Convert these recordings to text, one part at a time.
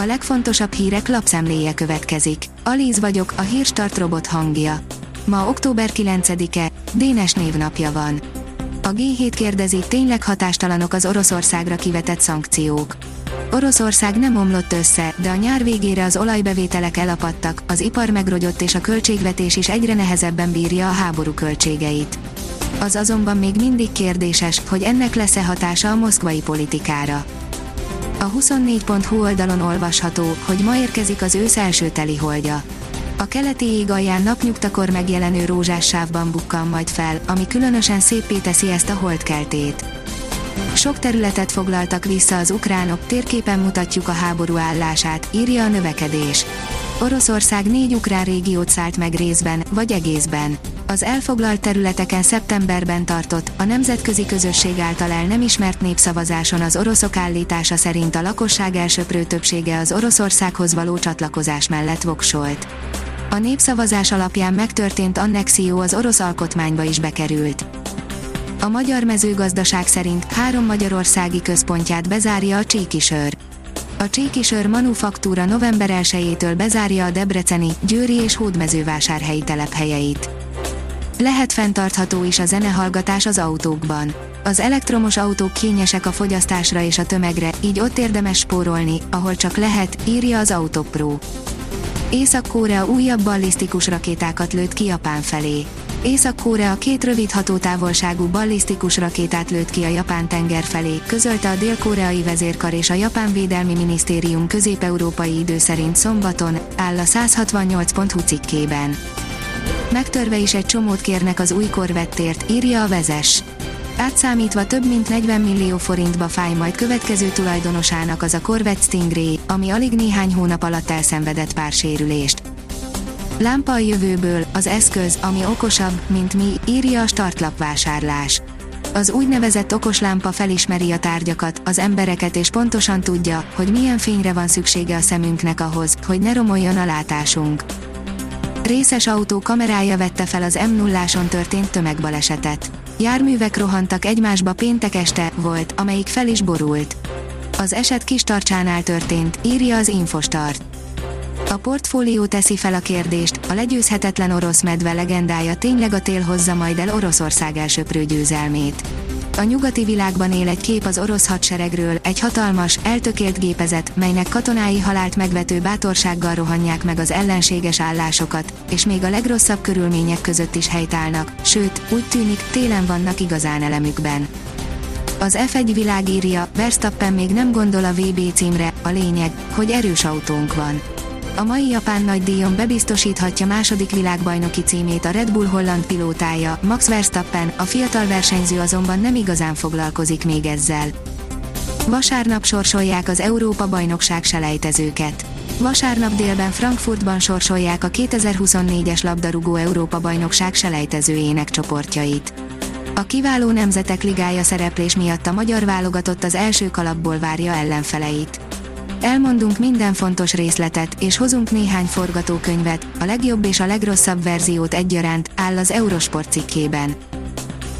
A legfontosabb hírek lapszemléje következik. Alíz vagyok, a hírstart robot hangja. Ma október 9-e, Dénes névnapja van. A G7 kérdezi, tényleg hatástalanok az Oroszországra kivetett szankciók. Oroszország nem omlott össze, de a nyár végére az olajbevételek elapadtak, az ipar megrogyott és a költségvetés is egyre nehezebben bírja a háború költségeit. Az azonban még mindig kérdéses, hogy ennek lesz-e hatása a moszkvai politikára. A 24.hu oldalon olvasható, hogy ma érkezik az ősz első teliholdja. A keleti ég alján napnyugtakor megjelenő rózsás sávban bukkan majd fel, ami különösen szépé teszi ezt a holdkeltét. Sok területet foglaltak vissza az ukránok, térképen mutatjuk a háború állását, írja a növekedés. Oroszország négy ukrán régiót szállt meg részben, vagy egészben. Az elfoglalt területeken szeptemberben tartott, a nemzetközi közösség által el nem ismert népszavazáson az oroszok állítása szerint a lakosság elsöprő többsége az Oroszországhoz való csatlakozás mellett voksolt. A népszavazás alapján megtörtént annexió az orosz alkotmányba is bekerült. A magyar mezőgazdaság szerint három magyarországi központját bezárja a Csíkisör. A Csíkisör manufaktúra november 1-től bezárja a debreceni, győri és hódmezővásárhelyi telephelyeit. Lehet fenntartható is a zenehallgatás az autókban. Az elektromos autók kényesek a fogyasztásra és a tömegre, így ott érdemes spórolni, ahol csak lehet, írja az Autopro. Észak-Korea újabb ballisztikus rakétákat lőtt ki Japán felé. Észak-Korea két rövid hatótávolságú ballisztikus rakétát lőtt ki a Japán tenger felé, közölte a dél-koreai vezérkar és a Japán Védelmi Minisztérium közép-európai idő szerint szombaton, áll a 168.hu cikkében. Megtörve is egy csomót kérnek az új korvettért, írja a vezes. Átszámítva több mint 40 millió forintba fáj majd következő tulajdonosának az a Corvette Stingray, ami alig néhány hónap alatt elszenvedett pár sérülést. Lámpa a jövőből, az eszköz, ami okosabb, mint mi, írja a startlap vásárlás. Az úgynevezett okos lámpa felismeri a tárgyakat, az embereket és pontosan tudja, hogy milyen fényre van szüksége a szemünknek ahhoz, hogy ne romoljon a látásunk. Részes autó kamerája vette fel az m 0 történt tömegbalesetet. Járművek rohantak egymásba péntek este, volt, amelyik fel is borult. Az eset kis tartsánál történt, írja az Infostart. A portfólió teszi fel a kérdést, a legyőzhetetlen orosz medve legendája tényleg a tél hozza majd el Oroszország elsöprő győzelmét. A nyugati világban él egy kép az orosz hadseregről, egy hatalmas, eltökélt gépezet, melynek katonái halált megvető bátorsággal rohanják meg az ellenséges állásokat, és még a legrosszabb körülmények között is helytállnak, sőt, úgy tűnik, télen vannak igazán elemükben. Az F1 világírja, Verstappen még nem gondol a VB címre, a lényeg, hogy erős autónk van a mai japán nagydíjon bebiztosíthatja második világbajnoki címét a Red Bull holland pilótája, Max Verstappen, a fiatal versenyző azonban nem igazán foglalkozik még ezzel. Vasárnap sorsolják az Európa-bajnokság selejtezőket. Vasárnap délben Frankfurtban sorsolják a 2024-es labdarúgó Európa-bajnokság selejtezőjének csoportjait. A kiváló nemzetek ligája szereplés miatt a magyar válogatott az első kalapból várja ellenfeleit. Elmondunk minden fontos részletet, és hozunk néhány forgatókönyvet, a legjobb és a legrosszabb verziót egyaránt, áll az Eurosport cikkében.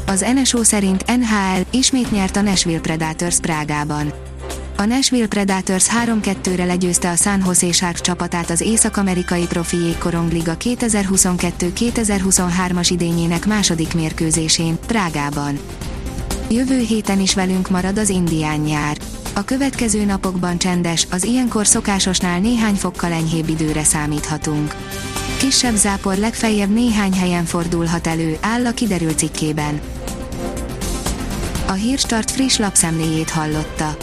Az NSO szerint NHL ismét nyert a Nashville Predators Prágában. A Nashville Predators 3-2-re legyőzte a San Jose Sharks csapatát az észak-amerikai profi jégkorongliga 2022-2023-as idényének második mérkőzésén, Prágában. Jövő héten is velünk marad az indián nyár. A következő napokban csendes, az ilyenkor szokásosnál néhány fokkal enyhébb időre számíthatunk. Kisebb zápor legfeljebb néhány helyen fordulhat elő, áll a kiderült cikkében. A Hírstart friss lapszemléjét hallotta.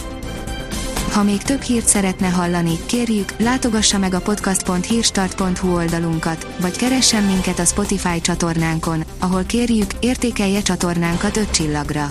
Ha még több hírt szeretne hallani, kérjük, látogassa meg a podcast.hírstart.hu oldalunkat, vagy keressen minket a Spotify csatornánkon, ahol kérjük, értékelje csatornánkat 5 csillagra.